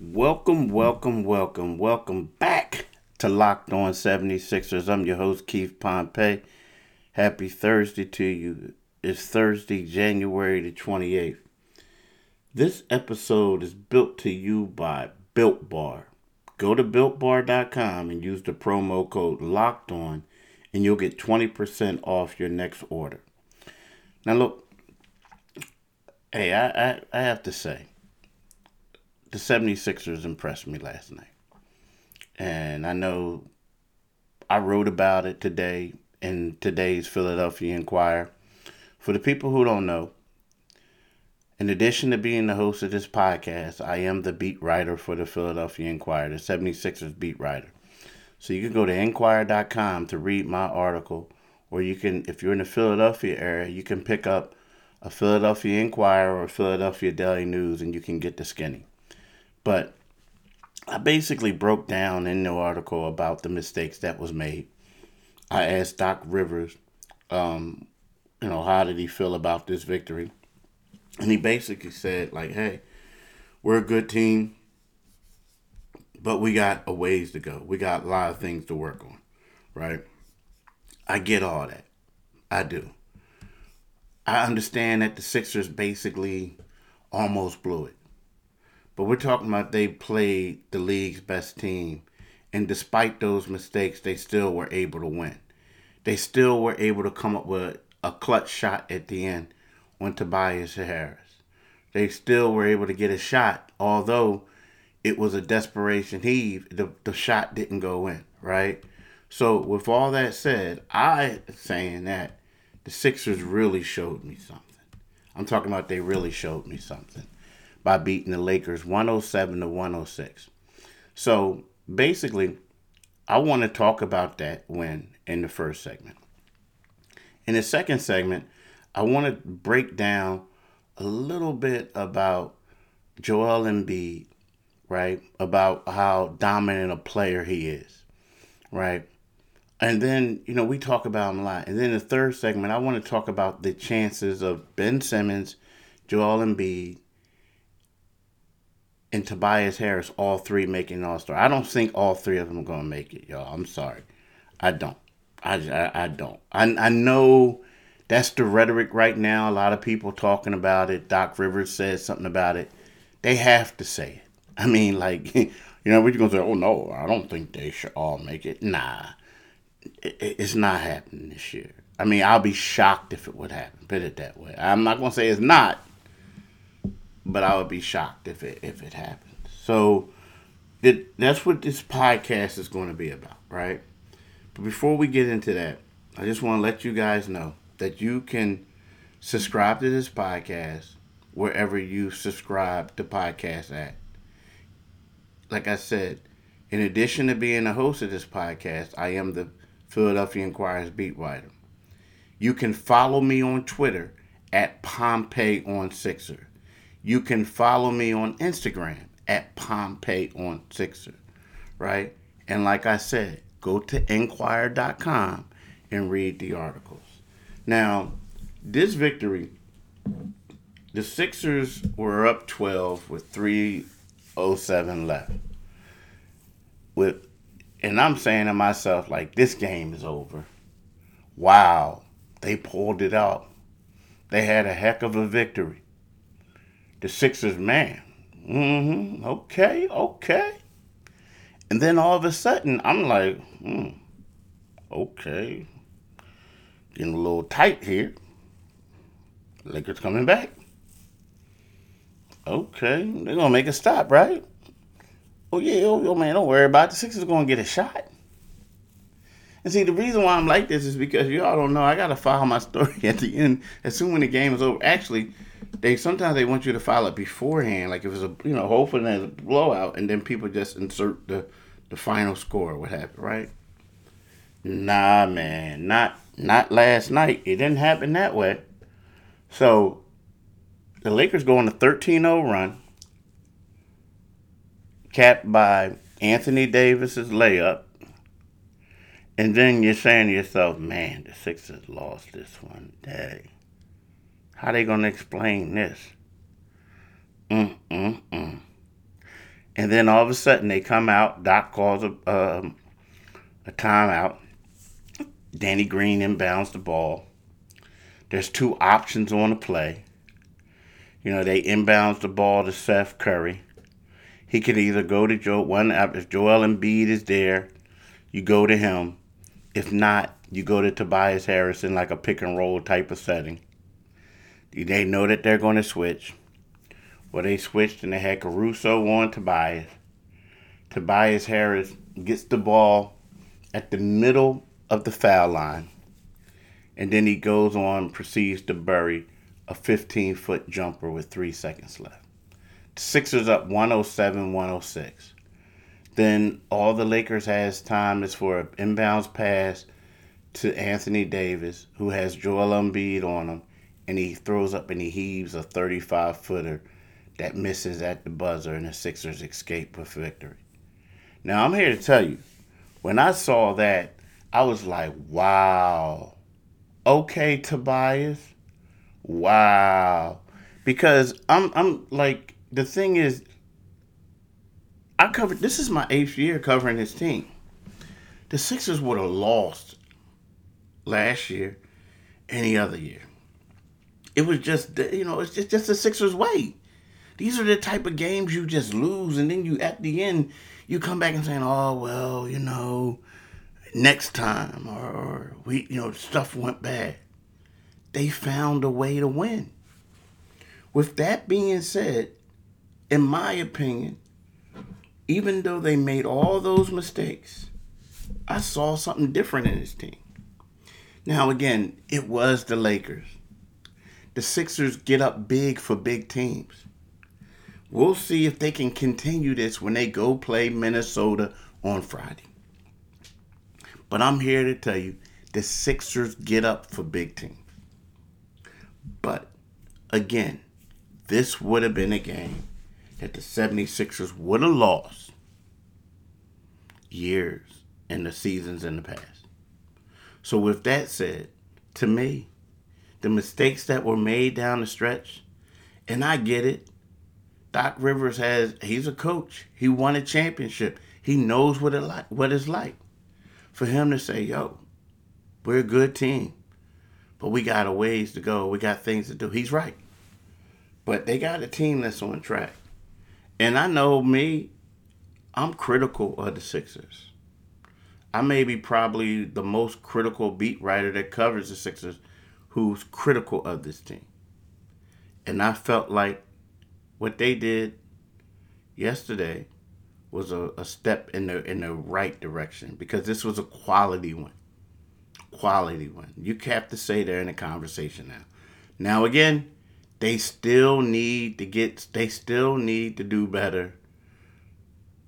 Welcome, welcome, welcome, welcome back to Locked On 76ers. I'm your host, Keith Pompey. Happy Thursday to you. It's Thursday, January the 28th. This episode is built to you by Built Bar. Go to builtbar.com and use the promo code Locked On, and you'll get 20% off your next order. Now, look, hey, I, I, I have to say, the 76ers impressed me last night. And I know I wrote about it today in today's Philadelphia Inquirer. For the people who don't know, in addition to being the host of this podcast, I am the beat writer for the Philadelphia Inquirer, the 76ers beat writer. So you can go to inquirer.com to read my article, or you can, if you're in the Philadelphia area, you can pick up a Philadelphia Inquirer or Philadelphia Daily News and you can get the skinny. But I basically broke down in the article about the mistakes that was made. I asked Doc Rivers, um, you know, how did he feel about this victory? And he basically said, like, hey, we're a good team, but we got a ways to go. We got a lot of things to work on, right? I get all that. I do. I understand that the Sixers basically almost blew it. But we're talking about they played the league's best team. And despite those mistakes, they still were able to win. They still were able to come up with a clutch shot at the end on Tobias Harris. They still were able to get a shot, although it was a desperation heave. The, the shot didn't go in, right? So, with all that said, I saying that the Sixers really showed me something. I'm talking about they really showed me something by beating the Lakers 107 to 106. So basically, I want to talk about that win in the first segment. In the second segment, I want to break down a little bit about Joel Embiid, right? About how dominant a player he is, right? And then, you know, we talk about him a lot. And then the third segment, I want to talk about the chances of Ben Simmons, Joel Embiid, and Tobias Harris, all three making All Star. I don't think all three of them are gonna make it, y'all. I'm sorry, I don't. I, I, I don't. I, I know that's the rhetoric right now. A lot of people talking about it. Doc Rivers said something about it. They have to say it. I mean, like, you know, we're gonna say, "Oh no, I don't think they should all make it." Nah, it, it's not happening this year. I mean, I'll be shocked if it would happen. Put it that way. I'm not gonna say it's not but I would be shocked if it if it happens. So it, that's what this podcast is going to be about, right? But before we get into that, I just want to let you guys know that you can subscribe to this podcast wherever you subscribe to podcasts at. Like I said, in addition to being the host of this podcast, I am the Philadelphia Inquirer's beat writer. You can follow me on Twitter at Pompey on Sixer. You can follow me on Instagram at Pompey on Sixer, right? And like I said, go to inquirer.com and read the articles. Now, this victory, the Sixers were up 12 with 307 left. With and I'm saying to myself like this game is over. Wow, they pulled it out. They had a heck of a victory the Sixers man. Mm-hmm. Okay, okay. And then all of a sudden, I'm like, hmm, okay. Getting a little tight here. Lakers coming back. Okay, they're gonna make a stop, right? Oh yeah, oh, oh man, don't worry about it. The Sixers gonna get a shot. And see, the reason why I'm like this is because y'all don't know. I gotta file my story at the end as soon when the game is over. Actually, they sometimes they want you to file it beforehand, like if it's a you know hopefully there's a blowout, and then people just insert the the final score, what happened, right? Nah, man, not not last night. It didn't happen that way. So the Lakers go on a 13-0 run, capped by Anthony Davis's layup. And then you're saying to yourself, man, the Sixers lost this one day. How they gonna explain this? Mm, mm, mm. And then all of a sudden they come out. Doc calls a, um, a timeout. Danny Green inbounds the ball. There's two options on the play. You know, they inbounds the ball to Seth Curry. He could either go to Joe one if Joel Embiid is there, you go to him. If not, you go to Tobias Harris in like a pick and roll type of setting. They know that they're going to switch. Well, they switched and they had Caruso on Tobias. Tobias Harris gets the ball at the middle of the foul line. And then he goes on, proceeds to bury a 15 foot jumper with three seconds left. The Sixers up 107 106. Then all the Lakers has time is for an inbounds pass to Anthony Davis, who has Joel Embiid on him, and he throws up and he heaves a 35 footer that misses at the buzzer, and the Sixers escape with victory. Now, I'm here to tell you, when I saw that, I was like, wow. Okay, Tobias. Wow. Because I'm I'm like the thing is I covered this is my eighth year covering this team. The Sixers would have lost last year, any other year. It was just you know, it's just, just the Sixers way. These are the type of games you just lose and then you at the end you come back and saying, Oh well, you know, next time or, or we you know, stuff went bad they found a way to win. With that being said, in my opinion, even though they made all those mistakes, I saw something different in this team. Now, again, it was the Lakers. The Sixers get up big for big teams. We'll see if they can continue this when they go play Minnesota on Friday. But I'm here to tell you the Sixers get up for big teams. But again, this would have been a game that the 76ers would have lost years in the seasons in the past. So, with that said, to me, the mistakes that were made down the stretch, and I get it. Doc Rivers has he's a coach. He won a championship. He knows what it like what it's like. For him to say, yo, we're a good team but we got a ways to go. We got things to do. He's right. But they got a team that's on track. And I know me, I'm critical of the Sixers. I may be probably the most critical beat writer that covers the Sixers who's critical of this team. And I felt like what they did yesterday was a, a step in the in the right direction because this was a quality one quality one. You have to say they're in a conversation now. Now again, they still need to get. They still need to do better.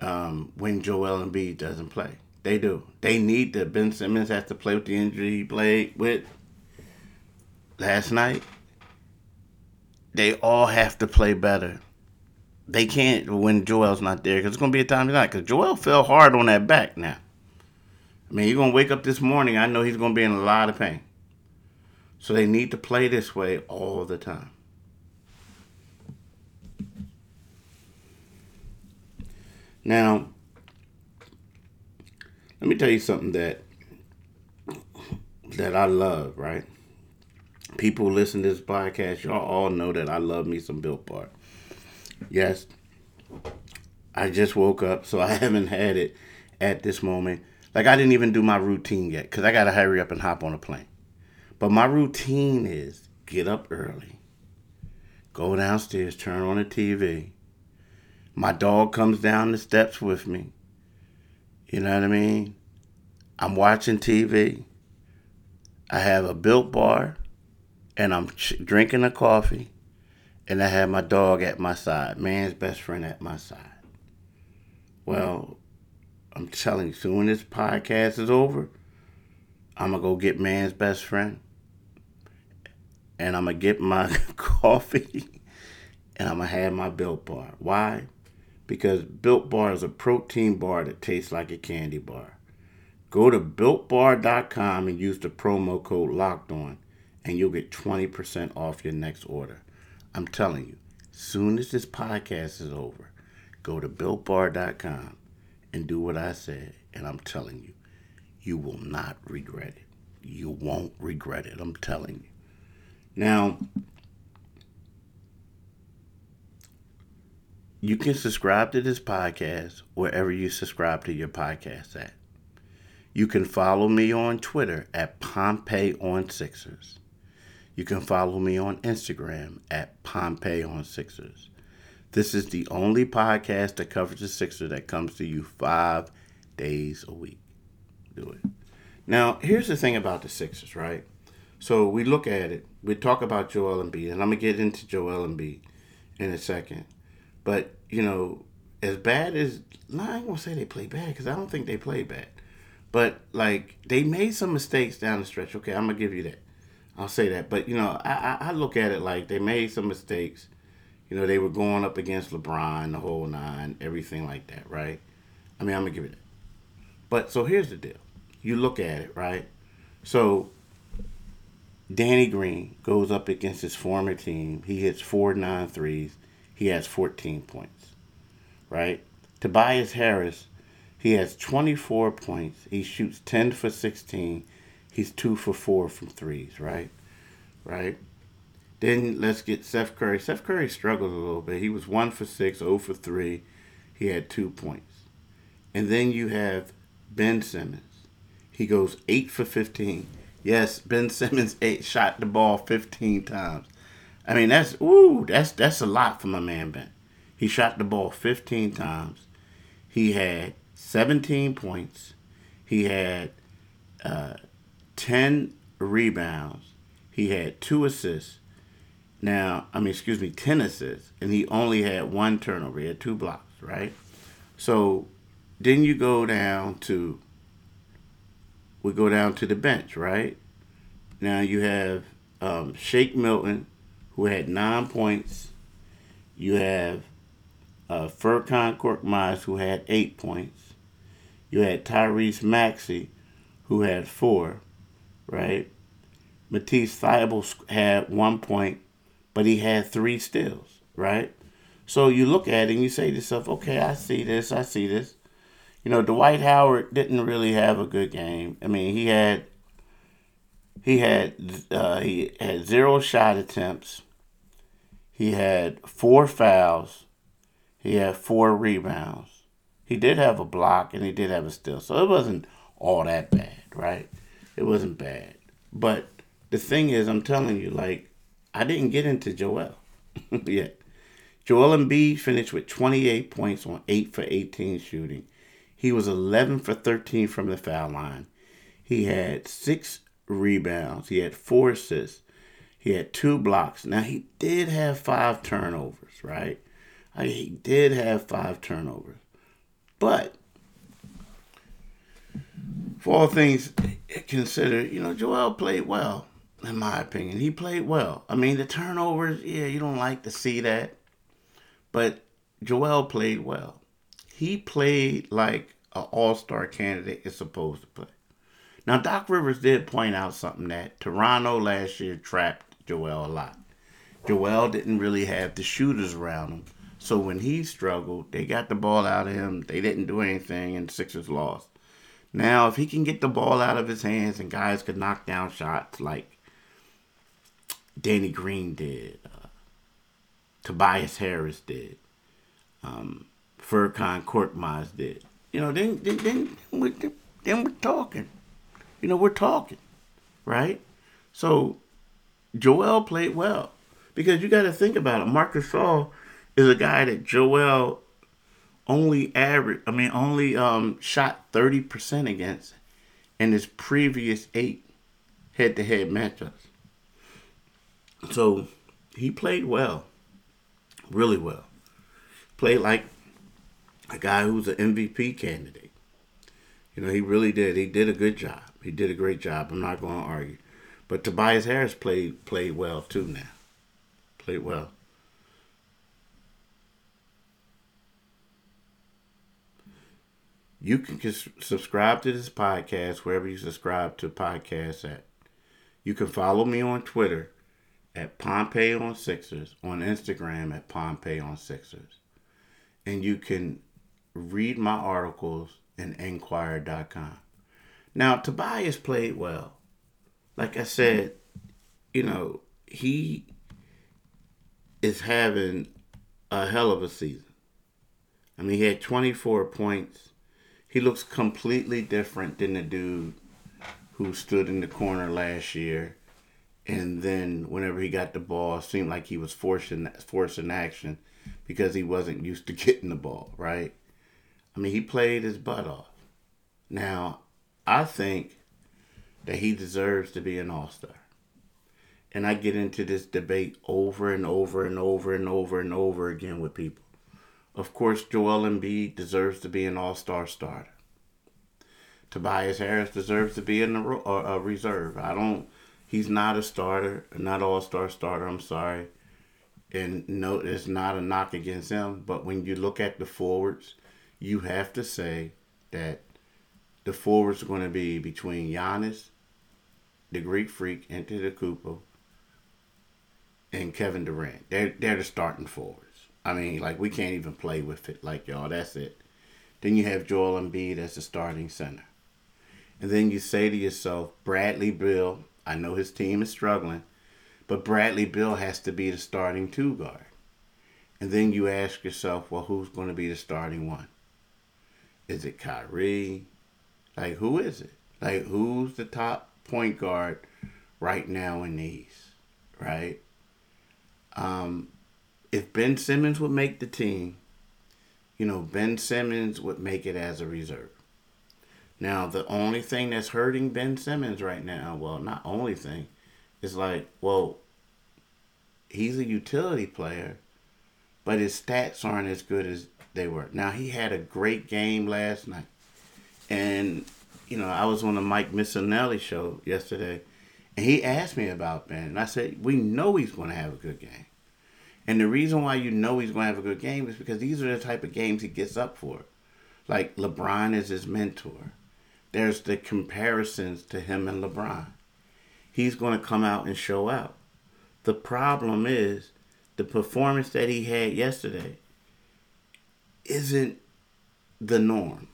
Um, when Joel Embiid doesn't play, they do. They need to. Ben Simmons has to play with the injury he played with last night. They all have to play better. They can't when Joel's not there because it's gonna be a time tonight. Because Joel fell hard on that back now. I mean, you're going to wake up this morning, I know he's going to be in a lot of pain. So they need to play this way all the time. Now, let me tell you something that that I love, right? People who listen to this podcast, y'all all know that I love me some Built Bar. Yes, I just woke up, so I haven't had it at this moment. Like I didn't even do my routine yet because I gotta hurry up and hop on a plane. But my routine is get up early, go downstairs, turn on the TV. My dog comes down the steps with me. You know what I mean? I'm watching TV. I have a built bar and I'm ch- drinking a coffee and I have my dog at my side, man's best friend at my side. Well, I'm telling you, soon this podcast is over, I'm gonna go get man's best friend, and I'm gonna get my coffee, and I'm gonna have my Built Bar. Why? Because Built Bar is a protein bar that tastes like a candy bar. Go to builtbar.com and use the promo code Locked On, and you'll get 20% off your next order. I'm telling you, soon as this podcast is over, go to builtbar.com and do what I said. And I'm telling you, you will not regret it. You won't regret it. I'm telling you. Now, you can subscribe to this podcast wherever you subscribe to your podcast at. You can follow me on Twitter at Pompey on Sixers. You can follow me on Instagram at Pompey on Sixers. This is the only podcast that covers the Sixers that comes to you five days a week. Do it. Now, here's the thing about the Sixers, right? So we look at it. We talk about Joel Embiid, and I'm gonna get into Joel Embiid in a second. But you know, as bad as no, I ain't gonna say they play bad because I don't think they play bad. But like they made some mistakes down the stretch. Okay, I'm gonna give you that. I'll say that. But you know, I, I, look at it like they made some mistakes. You know, they were going up against LeBron, the whole nine, everything like that, right? I mean, I'm gonna give it. But so here's the deal. You look at it, right? So Danny Green goes up against his former team. He hits four nine threes. He has 14 points, right? Tobias Harris, he has 24 points. He shoots 10 for 16. He's two for four from threes, right? Right? Then let's get Seth Curry. Seth Curry struggled a little bit. He was one for six, 0 for three. He had two points. And then you have Ben Simmons. He goes eight for 15. Yes, Ben Simmons eight shot the ball 15 times. I mean, that's ooh, that's that's a lot for my man Ben. He shot the ball 15 times. He had 17 points. He had uh, 10 rebounds. He had two assists. Now, I mean, excuse me, 10 assists, and he only had one turnover. He had two blocks, right? So then you go down to we go down to the bench, right? Now you have um, Shake Milton, who had nine points. You have uh, Furkan Korkmaz, who had eight points. You had Tyrese Maxey, who had four, right? Matisse Thybulle had one point, but he had three steals, right? So you look at it and you say to yourself, okay, I see this, I see this you know, Dwight Howard didn't really have a good game. I mean, he had he had uh, he had zero shot attempts. He had four fouls. He had four rebounds. He did have a block and he did have a steal. So it wasn't all that bad, right? It wasn't bad. But the thing is, I'm telling you, like, I didn't get into Joel yet. Joel Embiid finished with 28 points on 8 for 18 shooting. He was 11 for 13 from the foul line. He had six rebounds. He had four assists. He had two blocks. Now, he did have five turnovers, right? I he did have five turnovers. But for all things considered, you know, Joel played well, in my opinion. He played well. I mean, the turnovers, yeah, you don't like to see that. But Joel played well he played like an all star candidate is supposed to play. Now, Doc Rivers did point out something that Toronto last year trapped Joel a lot. Joel didn't really have the shooters around him. So when he struggled, they got the ball out of him. They didn't do anything, and Sixers lost. Now, if he can get the ball out of his hands and guys could knock down shots like Danny Green did, uh, Tobias Harris did, um, Furkan Korkmaz did. You know, then then then we're, then we're talking. You know, we're talking, right? So Joel played well because you got to think about it. Marcus Gasol is a guy that Joel only average. I mean, only um, shot thirty percent against in his previous eight head-to-head matchups. So he played well, really well. Played like a guy who's an MVP candidate. You know, he really did. He did a good job. He did a great job. I'm not going to argue. But Tobias Harris played played well too now. Played well. You can subscribe to this podcast wherever you subscribe to podcasts at. You can follow me on Twitter at Pompey on Sixers, on Instagram at Pompey on Sixers. and you can read my articles in Inquirer.com. Now, Tobias played well. Like I said, you know, he is having a hell of a season. I mean, he had 24 points. He looks completely different than the dude who stood in the corner last year. And then whenever he got the ball, seemed like he was forcing forcing action because he wasn't used to getting the ball, right? I mean, he played his butt off. Now, I think that he deserves to be an all star. And I get into this debate over and over and over and over and over again with people. Of course, Joel Embiid deserves to be an all star starter. Tobias Harris deserves to be in a, a uh, uh, reserve. I don't. He's not a starter, not all star starter. I'm sorry, and no, it's not a knock against him. But when you look at the forwards, you have to say that the forwards are going to be between Giannis, the Greek Freak, Antetokounmpo, and Kevin Durant. They're they're the starting forwards. I mean, like we can't even play with it like y'all. That's it. Then you have Joel Embiid as the starting center. And then you say to yourself, Bradley Beal. I know his team is struggling, but Bradley Beal has to be the starting two guard. And then you ask yourself, well, who's going to be the starting one? Is it Kyrie? Like, who is it? Like, who's the top point guard right now in these, right? Um, if Ben Simmons would make the team, you know, Ben Simmons would make it as a reserve. Now, the only thing that's hurting Ben Simmons right now, well, not only thing, is like, well, he's a utility player, but his stats aren't as good as they were. Now, he had a great game last night. And, you know, I was on the Mike Missanelli show yesterday, and he asked me about Ben. And I said, we know he's going to have a good game. And the reason why you know he's going to have a good game is because these are the type of games he gets up for. Like LeBron is his mentor. There's the comparisons to him and LeBron. He's going to come out and show out. The problem is the performance that he had yesterday isn't the norm.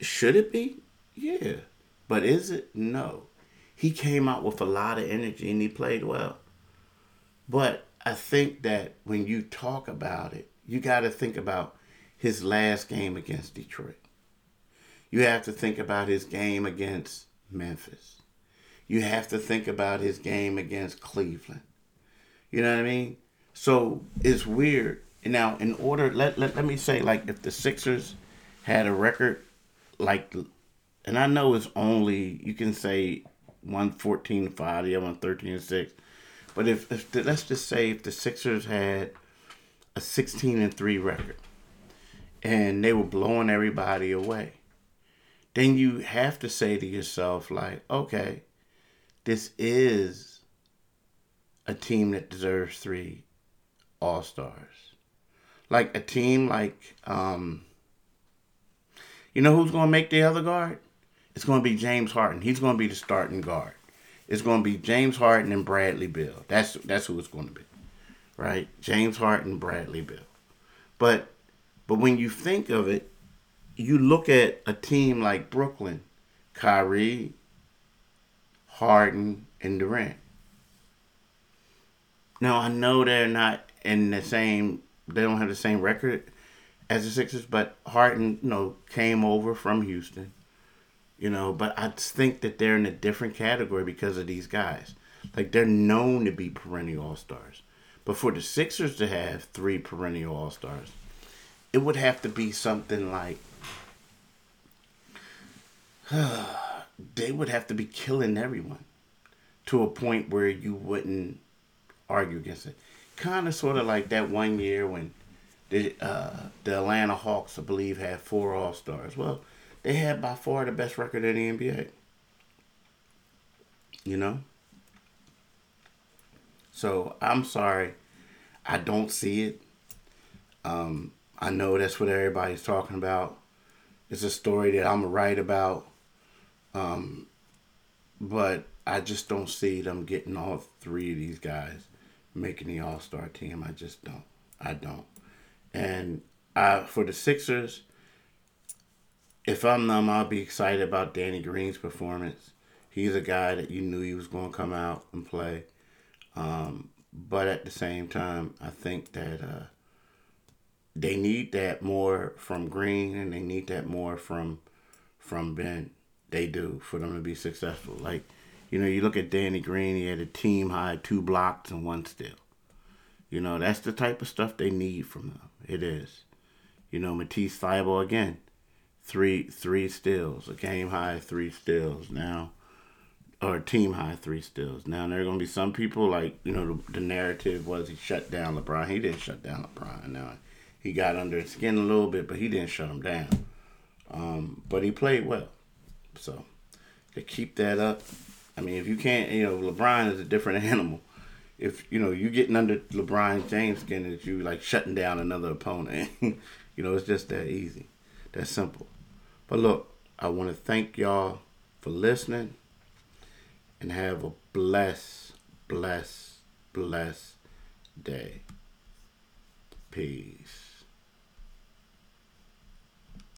Should it be? Yeah. But is it? No. He came out with a lot of energy and he played well. But I think that when you talk about it, you got to think about his last game against Detroit. You have to think about his game against Memphis. You have to think about his game against Cleveland. You know what I mean? So it's weird. Now, in order, let, let, let me say, like, if the Sixers had a record like, and I know it's only, you can say 114 5, the other one 13 6. But if, if the, let's just say if the Sixers had a 16 and 3 record and they were blowing everybody away, then you have to say to yourself, like, okay, this is a team that deserves three All Stars. Like a team like, um, you know who's going to make the other guard? It's going to be James Harden. He's going to be the starting guard it's going to be James Harden and Bradley Beal. That's that's who it's going to be, right? James Harden, Bradley Beal. But but when you think of it, you look at a team like Brooklyn, Kyrie, Harden, and Durant. Now I know they're not in the same. They don't have the same record as the Sixers, but Harden, you know, came over from Houston you know. But I think that they're in a different category because of these guys. Like they're known to be perennial all stars, but for the Sixers to have three perennial all stars, it would have to be something like they would have to be killing everyone to a point where you wouldn't argue against it. Kind of sort of like that one year when the uh, the Atlanta Hawks, I believe, had four All Stars. Well, they had by far the best record in the NBA. You know? So I'm sorry. I don't see it. Um, I know that's what everybody's talking about. It's a story that I'm write about. Um, but I just don't see them getting all three of these guys making the All Star team. I just don't. I don't. And I, for the Sixers, if I'm them, I'll be excited about Danny Green's performance. He's a guy that you knew he was going to come out and play. Um, but at the same time, I think that uh, they need that more from Green, and they need that more from from Ben. They do for them to be successful. Like, you know, you look at Danny Green, he had a team high two blocks and one steal. You know, that's the type of stuff they need from them. It is. You know, Matisse Thybulle again, three three steals, a game high three steals now, or team high three steals. Now there are gonna be some people like you know the, the narrative was he shut down LeBron. He didn't shut down LeBron. Now he got under his skin a little bit, but he didn't shut him down. Um, but he played well, so to keep that up. I mean, if you can't, you know, LeBron is a different animal if you know you're getting under LeBron James skin, is you like shutting down another opponent. you know, it's just that easy, that simple. But look, I want to thank y'all for listening, and have a blessed, blessed, blessed day. Peace.